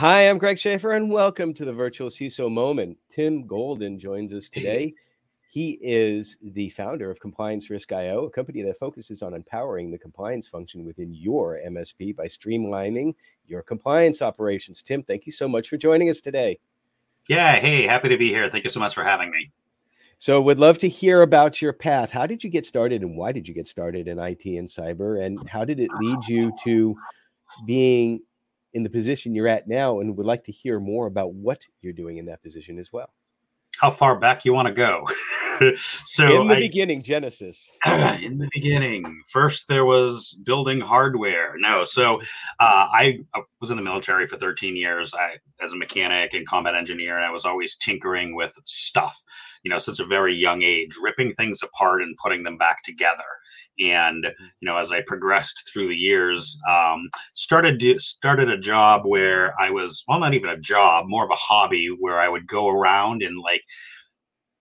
Hi, I'm Greg Schaefer, and welcome to the Virtual CISO Moment. Tim Golden joins us today. He is the founder of Compliance Risk IO, a company that focuses on empowering the compliance function within your MSP by streamlining your compliance operations. Tim, thank you so much for joining us today. Yeah, hey, happy to be here. Thank you so much for having me. So, would love to hear about your path. How did you get started, and why did you get started in IT and cyber, and how did it lead you to being in the position you're at now? And would like to hear more about what you're doing in that position as well. How far back you want to go? so, in the I, beginning, Genesis. in the beginning, first there was building hardware. No, so uh, I, I was in the military for 13 years. I as a mechanic and combat engineer, and I was always tinkering with stuff you know, since a very young age, ripping things apart and putting them back together. And mm-hmm. you know, as I progressed through the years, um, started started a job where I was well, not even a job, more of a hobby, where I would go around and like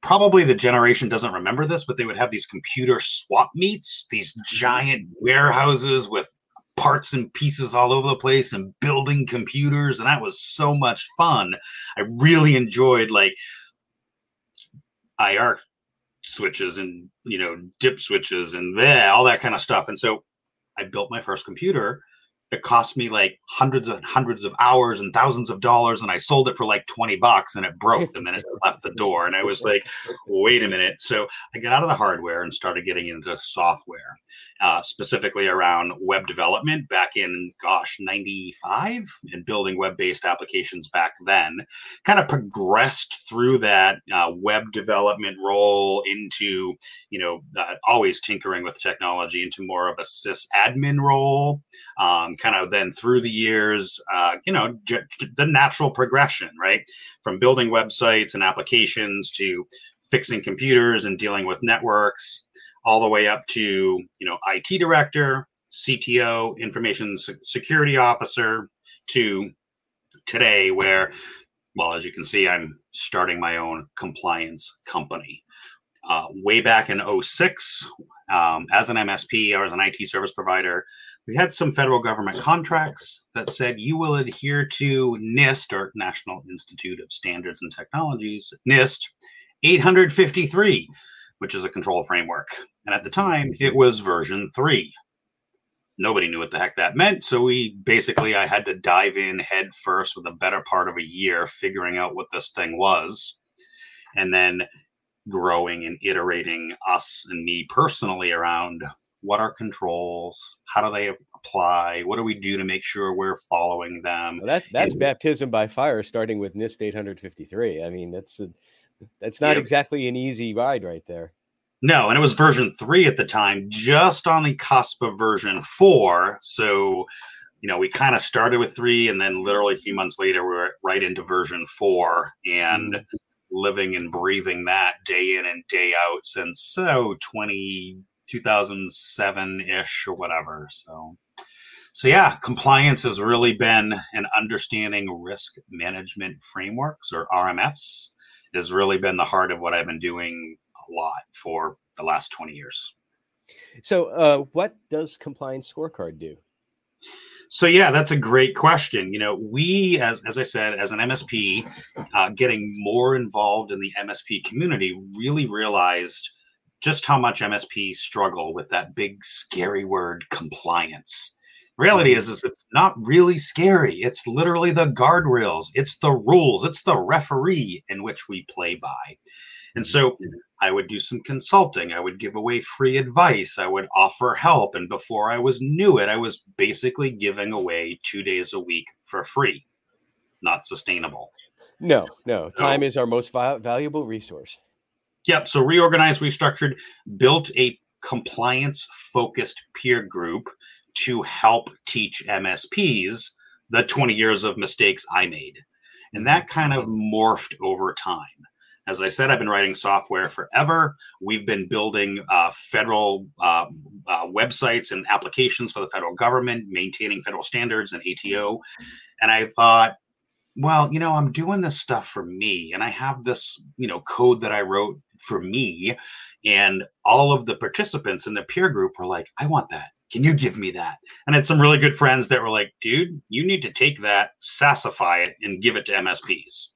probably the generation doesn't remember this, but they would have these computer swap meets, these mm-hmm. giant warehouses with parts and pieces all over the place and building computers and that was so much fun i really enjoyed like IR switches and you know dip switches and bleh, all that kind of stuff. And so I built my first computer it cost me like hundreds and hundreds of hours and thousands of dollars and i sold it for like 20 bucks and it broke the minute it left the door and i was like wait a minute. So i got out of the hardware and started getting into software uh, specifically around web development back in gosh 95 and building web-based applications back then. Kind of progressed through that uh, web development role into you know uh, always tinkering with technology into more of a sysadmin role um, kind of then through the years, uh, you know, j- the natural progression, right? From building websites and applications to fixing computers and dealing with networks, all the way up to, you know, IT director, CTO, information security officer, to today, where, well, as you can see, I'm starting my own compliance company. Uh, way back in 06, um, as an MSP or as an IT service provider, we had some federal government contracts that said you will adhere to NIST or National Institute of Standards and Technologies, NIST 853, which is a control framework. And at the time, it was version three. Nobody knew what the heck that meant. So we basically, I had to dive in head first with a better part of a year figuring out what this thing was. And then growing and iterating us and me personally around what are controls how do they apply what do we do to make sure we're following them well, that, that's and, baptism by fire starting with nist 853 i mean that's a, that's not yeah. exactly an easy ride right there no and it was version 3 at the time just on the cusp of version 4 so you know we kind of started with 3 and then literally a few months later we are right into version 4 and mm-hmm. living and breathing that day in and day out since so 20 2007 ish or whatever. So, so yeah, compliance has really been an understanding risk management frameworks or RMFs has really been the heart of what I've been doing a lot for the last 20 years. So, uh, what does compliance scorecard do? So yeah, that's a great question. You know, we as as I said, as an MSP, uh, getting more involved in the MSP community, really realized just how much MSPs struggle with that big scary word compliance. Reality is, is it's not really scary. It's literally the guardrails, it's the rules, it's the referee in which we play by. And so mm-hmm. I would do some consulting. I would give away free advice. I would offer help. And before I was knew it, I was basically giving away two days a week for free. Not sustainable. No, no. Time so, is our most valuable resource. Yep. So reorganized, restructured, built a compliance focused peer group to help teach MSPs the 20 years of mistakes I made. And that kind of morphed over time. As I said, I've been writing software forever. We've been building uh, federal uh, uh, websites and applications for the federal government, maintaining federal standards and ATO. And I thought, well, you know, I'm doing this stuff for me, and I have this, you know, code that I wrote for me. And all of the participants in the peer group were like, I want that. Can you give me that? And I had some really good friends that were like, dude, you need to take that, sassify it, and give it to MSPs.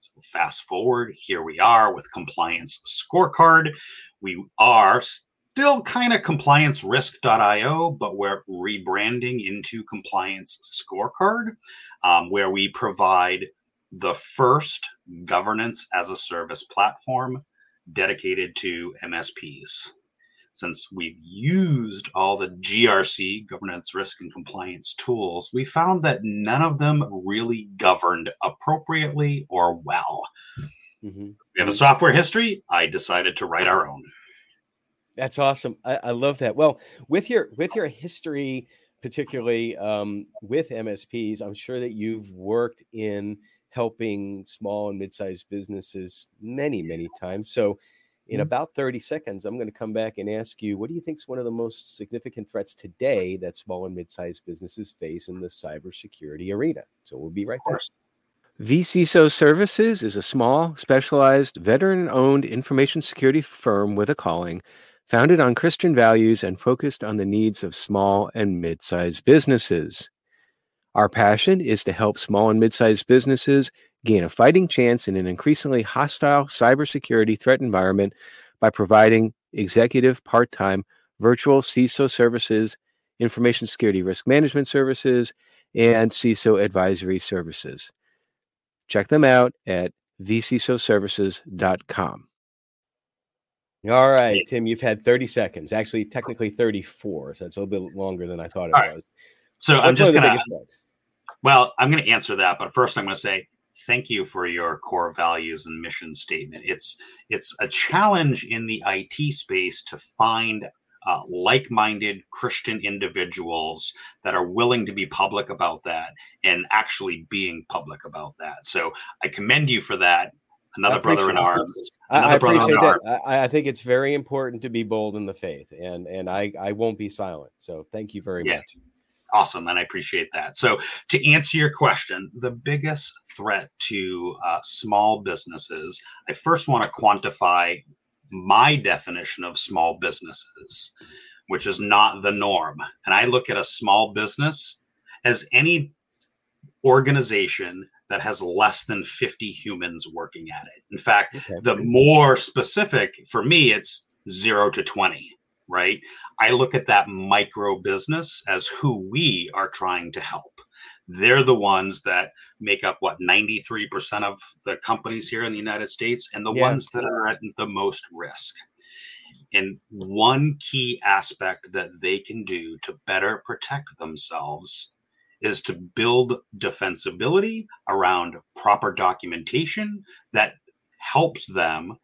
So fast forward, here we are with compliance scorecard. We are still kind of compliancerisk.io, but we're rebranding into compliance scorecard, um, where we provide the first governance as a service platform dedicated to MSPs since we've used all the GRC, governance, risk, and compliance tools, we found that none of them really governed appropriately or well. Mm-hmm. We have a software history. I decided to write our own. That's awesome. I, I love that. Well, with your with your history, particularly um, with MSPs, I'm sure that you've worked in helping small and mid-sized businesses many, many times. So in mm-hmm. about 30 seconds, I'm going to come back and ask you what do you think is one of the most significant threats today that small and mid sized businesses face in the cybersecurity arena? So we'll be right back. vCISO Services is a small, specialized, veteran owned information security firm with a calling, founded on Christian values and focused on the needs of small and mid sized businesses. Our passion is to help small and mid sized businesses gain a fighting chance in an increasingly hostile cybersecurity threat environment by providing executive part time virtual CISO services, information security risk management services, and CISO advisory services. Check them out at vcisoservices.com. All right, Tim, you've had 30 seconds, actually, technically 34. So that's a little bit longer than I thought it All was. Right. So I'm just going to, well, I'm going to answer that, but first I'm going to say thank you for your core values and mission statement. It's it's a challenge in the IT space to find uh, like-minded Christian individuals that are willing to be public about that and actually being public about that. So I commend you for that. Another brother in arms. I, appreciate that. I, I, think it's very important to be bold in the faith, and and I I won't be silent. So thank you very yeah. much. Awesome, and I appreciate that. So, to answer your question, the biggest threat to uh, small businesses, I first want to quantify my definition of small businesses, which is not the norm. And I look at a small business as any organization that has less than 50 humans working at it. In fact, okay. the more specific for me, it's zero to 20 right? I look at that micro business as who we are trying to help. They're the ones that make up what 93% of the companies here in the United States and the yeah. ones that are at the most risk. And one key aspect that they can do to better protect themselves is to build defensibility around proper documentation that helps them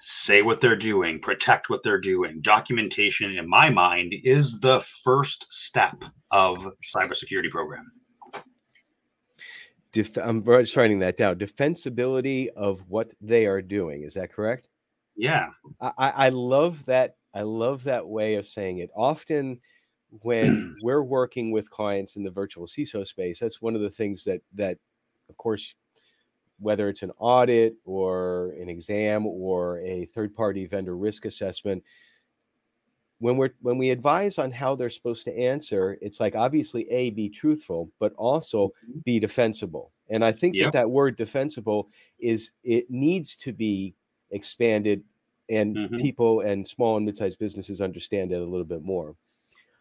say what they're doing, protect what they're doing. Documentation, in my mind, is the first step of cybersecurity program. Def- I'm just writing that down. Defensibility of what they are doing. Is that correct? Yeah. I, I love that. I love that way of saying it. Often, when we're working with clients in the virtual CISO space, that's one of the things that that, of course, whether it's an audit or an exam or a third party vendor risk assessment when we're when we advise on how they're supposed to answer it's like obviously a be truthful but also mm-hmm. be defensible and i think yep. that that word defensible is it needs to be expanded and mm-hmm. people and small and mid-sized businesses understand it a little bit more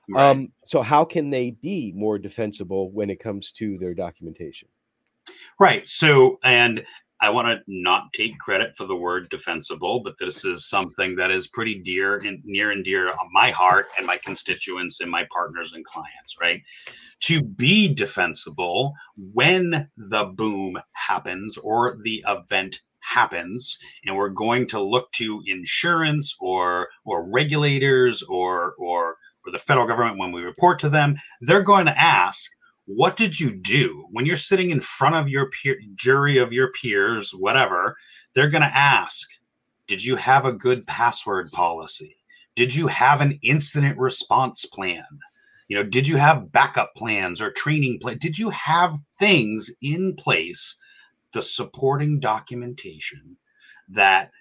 right. um, so how can they be more defensible when it comes to their documentation Right. So, and I want to not take credit for the word defensible, but this is something that is pretty dear and near and dear on my heart and my constituents and my partners and clients, right? To be defensible when the boom happens or the event happens and we're going to look to insurance or or regulators or or or the federal government when we report to them they're going to ask what did you do? When you're sitting in front of your peer, jury of your peers whatever they're going to ask did you have a good password policy? Did you have an incident response plan? You know did you have backup plans or training plan? Did you have things in place the supporting documentation that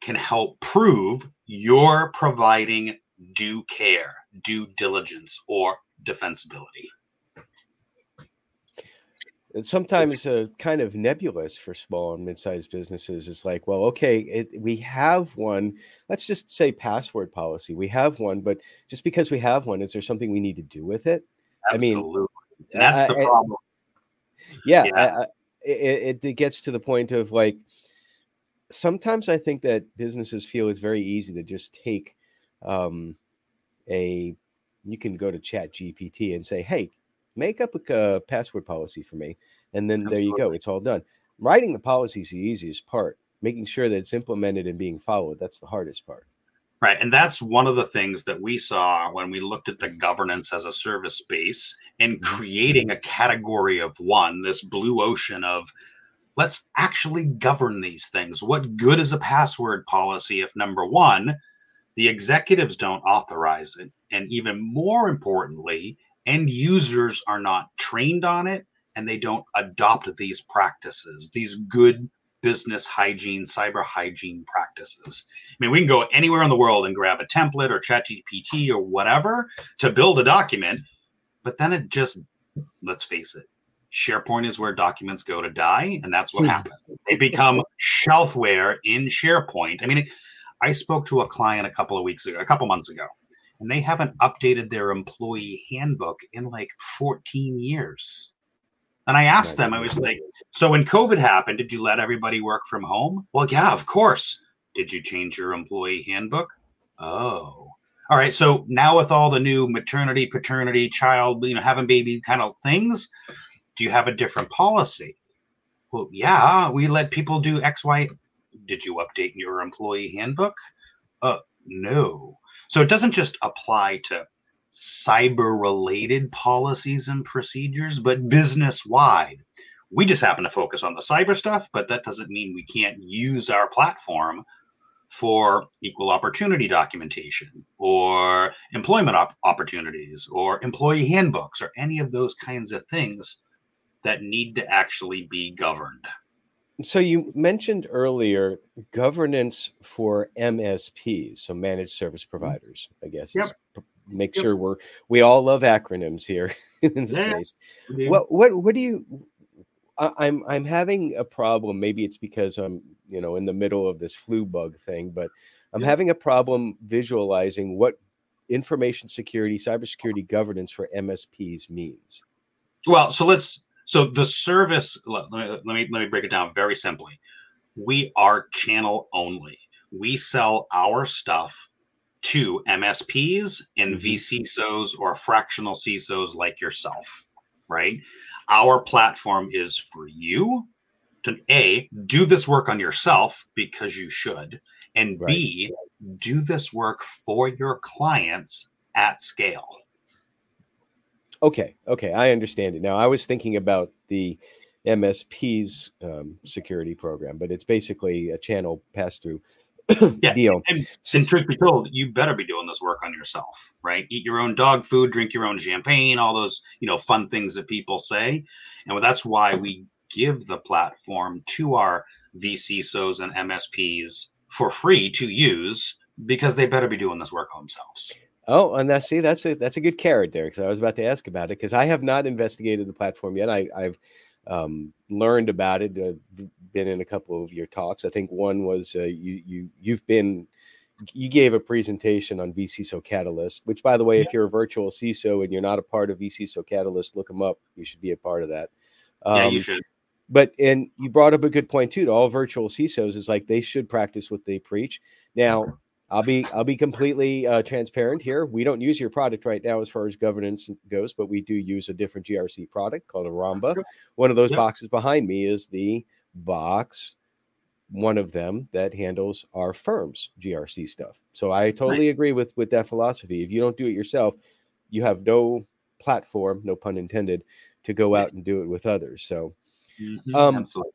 can help prove you're providing due care, due diligence, or defensibility. It's sometimes uh, kind of nebulous for small and mid-sized businesses. is like, well, okay, it, we have one. Let's just say password policy. We have one, but just because we have one, is there something we need to do with it? Absolutely. I mean, that's the problem. yeah, yeah. I, I, it, it gets to the point of like sometimes I think that businesses feel it's very easy to just take um, a you can go to chat gpt and say hey make up a uh, password policy for me and then Absolutely. there you go it's all done writing the policy is the easiest part making sure that it's implemented and being followed that's the hardest part right and that's one of the things that we saw when we looked at the governance as a service space and mm-hmm. creating a category of one this blue ocean of let's actually govern these things what good is a password policy if number one the executives don't authorize it. And even more importantly, end users are not trained on it and they don't adopt these practices, these good business hygiene, cyber hygiene practices. I mean, we can go anywhere in the world and grab a template or chat GPT or whatever to build a document, but then it just, let's face it, SharePoint is where documents go to die, and that's what hmm. happens. They become shelfware in SharePoint. I mean, I spoke to a client a couple of weeks ago, a couple months ago, and they haven't updated their employee handbook in like 14 years. And I asked them, I was like, so when COVID happened, did you let everybody work from home? Well, yeah, of course. Did you change your employee handbook? Oh. All right. So now with all the new maternity, paternity, child, you know, having baby kind of things, do you have a different policy? Well, yeah, we let people do X, Y, did you update your employee handbook? Uh, no. So it doesn't just apply to cyber related policies and procedures, but business wide. We just happen to focus on the cyber stuff, but that doesn't mean we can't use our platform for equal opportunity documentation or employment op- opportunities or employee handbooks or any of those kinds of things that need to actually be governed. So you mentioned earlier governance for MSPs, so managed service mm-hmm. providers. I guess yep. make yep. sure we're we all love acronyms here in this yeah. space. What what what do you? I, I'm I'm having a problem. Maybe it's because I'm you know in the middle of this flu bug thing, but I'm yeah. having a problem visualizing what information security, cybersecurity governance for MSPs means. Well, so let's so the service, let me, let me let me break it down very simply. We are channel only. We sell our stuff to MSPs and mm-hmm. vCISOs or fractional CISOs like yourself, right? Our platform is for you to A, do this work on yourself because you should, and right. B, do this work for your clients at scale. Okay, okay, I understand it now. I was thinking about the MSP's um, security program, but it's basically a channel pass through yeah, deal. And, and truth be told, you better be doing this work on yourself, right? Eat your own dog food, drink your own champagne, all those you know fun things that people say, and that's why we give the platform to our vCISOs and MSPs for free to use because they better be doing this work on themselves. Oh, and that's see, that's a that's a good carrot there because I was about to ask about it because I have not investigated the platform yet. I, have um, learned about it. I've been in a couple of your talks. I think one was uh, you you you've been you gave a presentation on vCISO Catalyst, which by the way, if you're a virtual CISO and you're not a part of vCISO Catalyst, look them up. You should be a part of that. Um, yeah, you um, should. But and you brought up a good point too. To all virtual CISOs is like they should practice what they preach. Now I'll be I'll be completely uh, transparent here. We don't use your product right now as far as governance goes, but we do use a different GRC product called a Aramba. One of those yep. boxes behind me is the box, one of them that handles our firm's GRC stuff. So I totally right. agree with with that philosophy. If you don't do it yourself, you have no platform, no pun intended, to go out and do it with others. So, mm-hmm. um, Absolutely.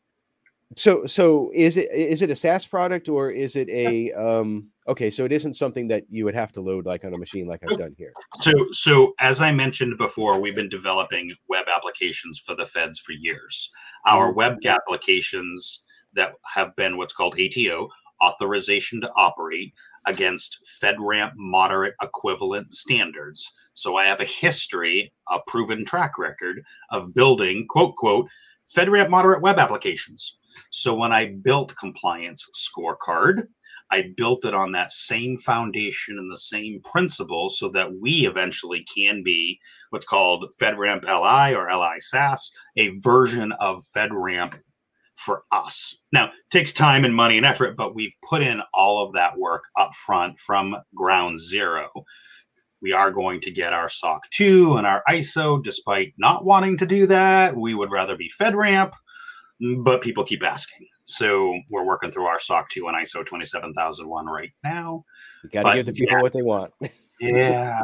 So so is it is it a SaaS product or is it a um Okay, so it isn't something that you would have to load like on a machine like I've done here. So, so as I mentioned before, we've been developing web applications for the feds for years. Our mm-hmm. web applications that have been what's called ATO, authorization to operate, against FedRAMP moderate equivalent standards. So I have a history, a proven track record of building, quote, quote, FedRAMP moderate web applications. So when I built Compliance Scorecard, I built it on that same foundation and the same principles so that we eventually can be what's called FedRAMP LI or LI SaaS, a version of FedRAMP for us. Now, takes time and money and effort, but we've put in all of that work up front from ground zero. We are going to get our SOC 2 and our ISO, despite not wanting to do that. We would rather be FedRAMP, but people keep asking. So we're working through our SOC 2 and ISO 27001 right now. You got to give the people yeah, what they want. yeah.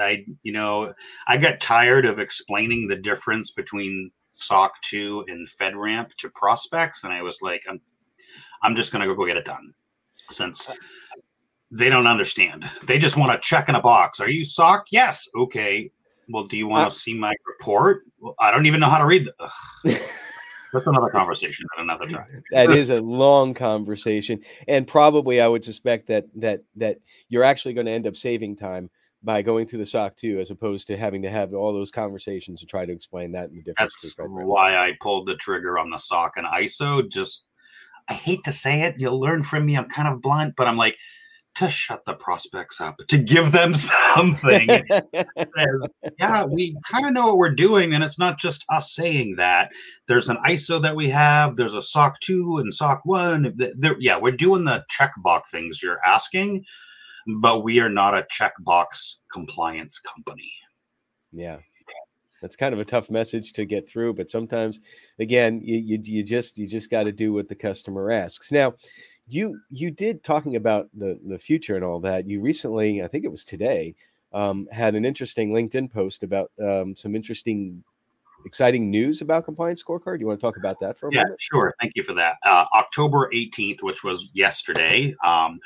I you know, I got tired of explaining the difference between SOC 2 and FedRAMP to prospects. And I was like, I'm, I'm just going to go get it done since they don't understand. They just want to check in a box. Are you SOC? Yes. Okay. Well, do you want to uh, see my report? Well, I don't even know how to read. The- That's another conversation at another time. that is a long conversation, and probably I would suspect that that that you're actually going to end up saving time by going through the SOC 2 as opposed to having to have all those conversations to try to explain that in the difference. That's why I pulled the trigger on the SOC and ISO. Just I hate to say it, you'll learn from me. I'm kind of blunt, but I'm like, to shut the prospects up, to give them something. says, yeah, we kind of know what we're doing, and it's not just us saying that. There's an ISO that we have. There's a SOC two and SOC one. yeah, we're doing the checkbox things you're asking, but we are not a checkbox compliance company. Yeah. That's kind of a tough message to get through, but sometimes, again, you, you, you just you just got to do what the customer asks. Now, you you did talking about the the future and all that. You recently, I think it was today, um, had an interesting LinkedIn post about um, some interesting, exciting news about compliance scorecard. You want to talk about that for a minute? yeah, moment? sure. Thank you for that. Uh, October eighteenth, which was yesterday. Um,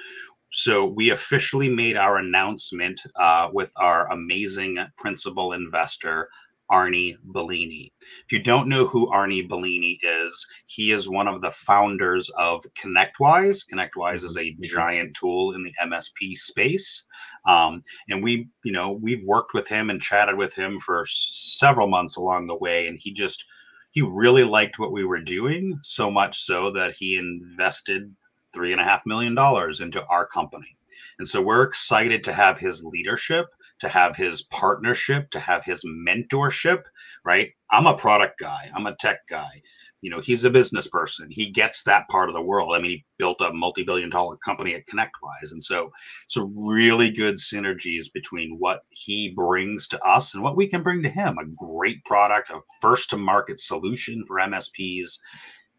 so we officially made our announcement uh, with our amazing principal investor Arnie Bellini. If you don't know who Arnie Bellini is, he is one of the founders of ConnectWise. ConnectWise is a mm-hmm. giant tool in the MSP space. Um, and we, you know, we've worked with him and chatted with him for several months along the way. And he just, he really liked what we were doing so much so that he invested three and a half million dollars into our company. And so we're excited to have his leadership to have his partnership, to have his mentorship, right? I'm a product guy, I'm a tech guy. You know, he's a business person. He gets that part of the world. I mean, he built a multi-billion dollar company at ConnectWise. And so so really good synergies between what he brings to us and what we can bring to him. A great product, a first to market solution for MSPs.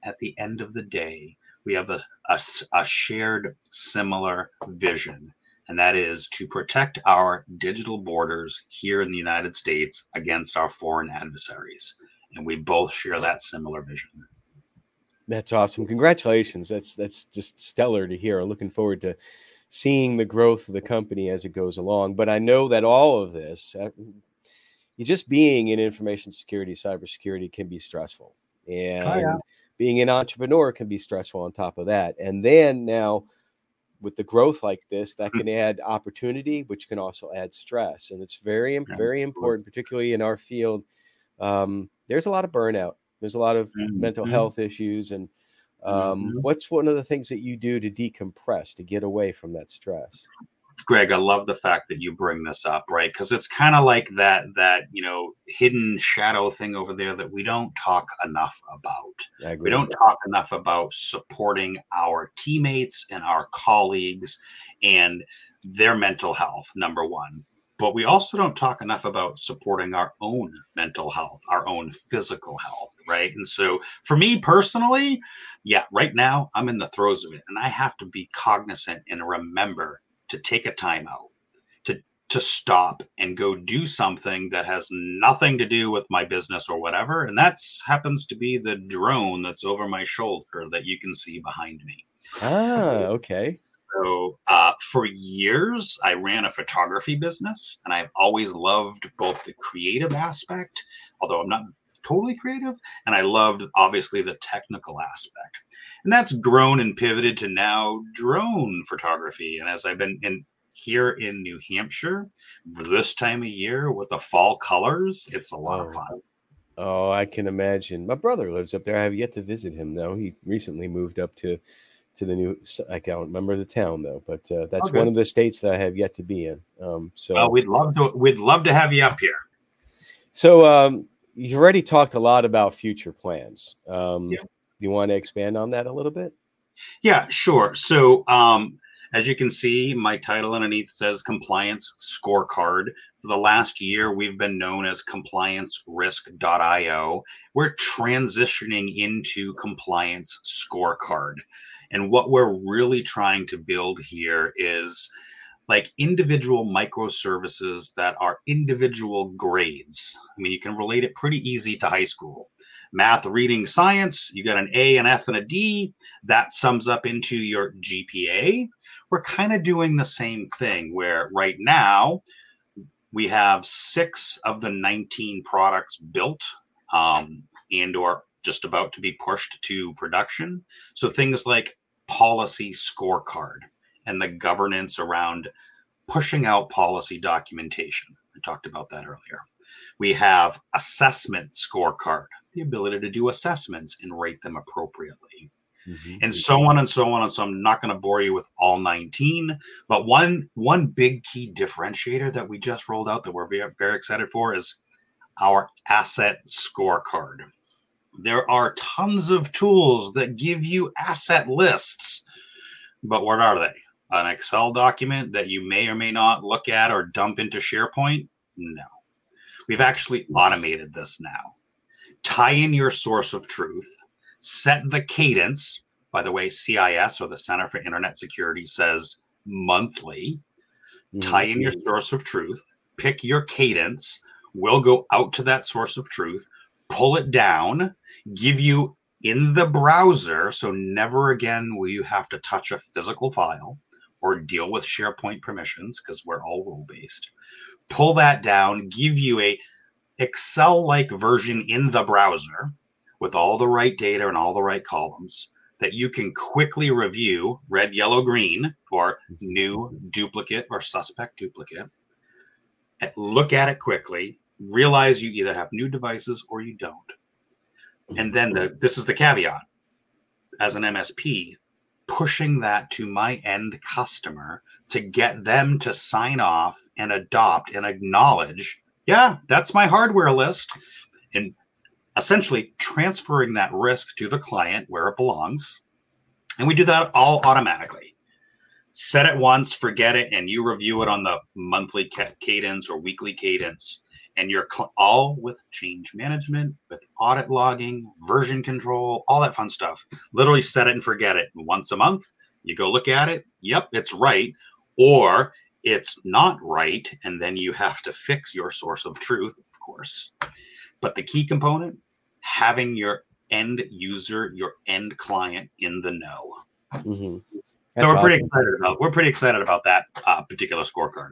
At the end of the day, we have a, a, a shared similar vision and that is to protect our digital borders here in the United States against our foreign adversaries. And we both share that similar vision. That's awesome. Congratulations. That's that's just stellar to hear. Looking forward to seeing the growth of the company as it goes along. But I know that all of this, uh, just being in information security, cybersecurity can be stressful. And oh, yeah. being an entrepreneur can be stressful on top of that. And then now with the growth like this that mm. can add opportunity which can also add stress and it's very very important particularly in our field um, there's a lot of burnout there's a lot of mm-hmm. mental health issues and um, mm-hmm. what's one of the things that you do to decompress to get away from that stress Greg, I love the fact that you bring this up, right? Because it's kind of like that that you know hidden shadow thing over there that we don't talk enough about. We don't talk enough about supporting our teammates and our colleagues and their mental health. Number one, but we also don't talk enough about supporting our own mental health, our own physical health, right? And so for me personally, yeah, right now I'm in the throes of it and I have to be cognizant and remember to take a timeout, to to stop and go do something that has nothing to do with my business or whatever. And that's happens to be the drone that's over my shoulder that you can see behind me. Ah, okay. So uh, for years, I ran a photography business, and I've always loved both the creative aspect, although I'm not totally creative, and I loved obviously the technical aspect. And that's grown and pivoted to now drone photography. And as I've been in here in New Hampshire this time of year with the fall colors, it's a lot of fun. Oh, I can imagine. My brother lives up there. I have yet to visit him though. He recently moved up to to the new. I can't remember the town though, but uh, that's okay. one of the states that I have yet to be in. Um, so, well, we'd love to. We'd love to have you up here. So, um, you've already talked a lot about future plans. Um, yeah. You want to expand on that a little bit? Yeah, sure. So, um, as you can see, my title underneath says Compliance Scorecard. For the last year, we've been known as compliancerisk.io. We're transitioning into Compliance Scorecard. And what we're really trying to build here is like individual microservices that are individual grades. I mean, you can relate it pretty easy to high school. Math, reading, science, you got an A, an F, and a D. That sums up into your GPA. We're kind of doing the same thing where right now we have six of the 19 products built um, and or just about to be pushed to production. So things like policy scorecard and the governance around pushing out policy documentation. I talked about that earlier. We have assessment scorecard, the ability to do assessments and rate them appropriately. Mm-hmm. And so on and so on and so. I'm not going to bore you with all 19, but one one big key differentiator that we just rolled out that we're very, very excited for is our asset scorecard. There are tons of tools that give you asset lists, but what are they? An Excel document that you may or may not look at or dump into SharePoint? No. We've actually automated this now. Tie in your source of truth, set the cadence. By the way, CIS or the Center for Internet Security says monthly. Mm-hmm. Tie in your source of truth, pick your cadence. We'll go out to that source of truth, pull it down, give you in the browser. So never again will you have to touch a physical file or deal with SharePoint permissions because we're all role based. Pull that down, give you a Excel like version in the browser with all the right data and all the right columns that you can quickly review red, yellow, green for mm-hmm. new duplicate or suspect duplicate. Eh, look at it quickly, realize you either have new devices or you don't. And then the, mm-hmm. this is the caveat as an MSP, pushing that to my end customer to get them to sign off and adopt and acknowledge, yeah, that's my hardware list. And essentially transferring that risk to the client where it belongs. And we do that all automatically. Set it once, forget it, and you review it on the monthly cadence or weekly cadence and you're cl- all with change management, with audit logging, version control, all that fun stuff. Literally set it and forget it. Once a month, you go look at it. Yep, it's right. Or it's not right. And then you have to fix your source of truth, of course. But the key component having your end user, your end client in the know. Mm-hmm. So we're awesome. pretty excited about we're pretty excited about that uh, particular scorecard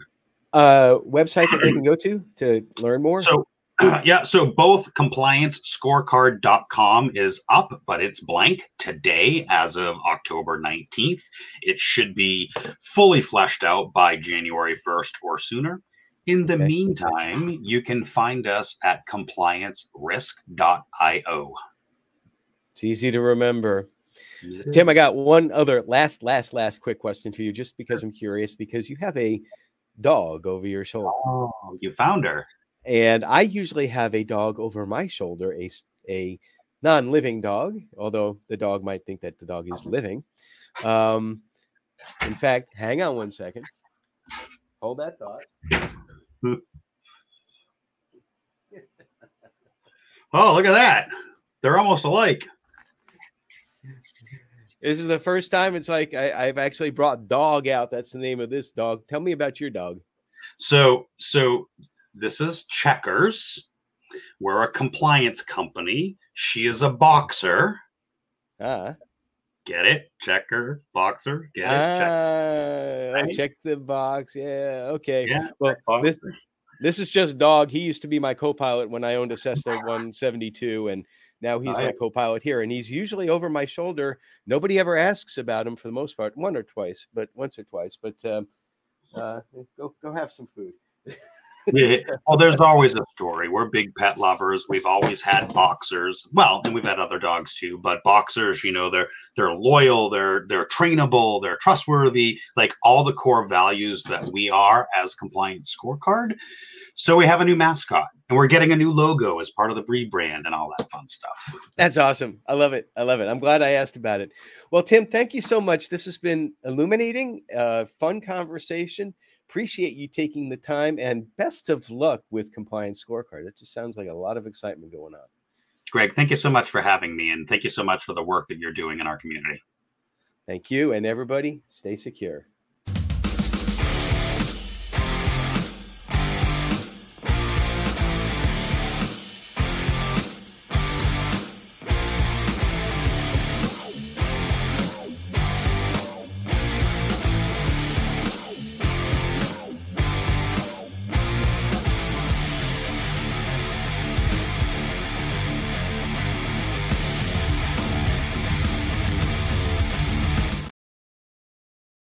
uh, website that they can go to to learn more? So, yeah, so both compliancescorecard.com is up, but it's blank today as of October 19th. It should be fully fleshed out by January 1st or sooner. In the okay. meantime, you can find us at compliancerisk.io. It's easy to remember. Tim, I got one other last, last, last quick question for you, just because I'm curious, because you have a dog over your shoulder. Oh, you found her. And I usually have a dog over my shoulder, a, a non living dog, although the dog might think that the dog is living. Um, in fact, hang on one second. Hold that thought. oh, look at that. They're almost alike. This is the first time it's like I, have actually brought dog out. That's the name of this dog. Tell me about your dog. So, so this is Checkers. We're a compliance company. She is a boxer. Ah. Get it? Checker, boxer. Get it? Ah, check. check the box. Yeah. Okay. Yeah, well, this, This is just dog. He used to be my co-pilot when I owned a Cessna 172, and now he's my co-pilot here. And he's usually over my shoulder. Nobody ever asks about him for the most part, one or twice, but once or twice. But um, uh, go go have some food. yeah. Well, there's always a story. We're big pet lovers. We've always had boxers. Well, and we've had other dogs too, but boxers, you know, they're they're loyal, they're they're trainable, they're trustworthy, like all the core values that we are as compliant scorecard. So we have a new mascot and we're getting a new logo as part of the rebrand and all that fun stuff. That's awesome. I love it. I love it. I'm glad I asked about it. Well, Tim, thank you so much. This has been illuminating, uh, fun conversation. Appreciate you taking the time and best of luck with Compliance Scorecard. It just sounds like a lot of excitement going on. Greg, thank you so much for having me and thank you so much for the work that you're doing in our community. Thank you. And everybody, stay secure.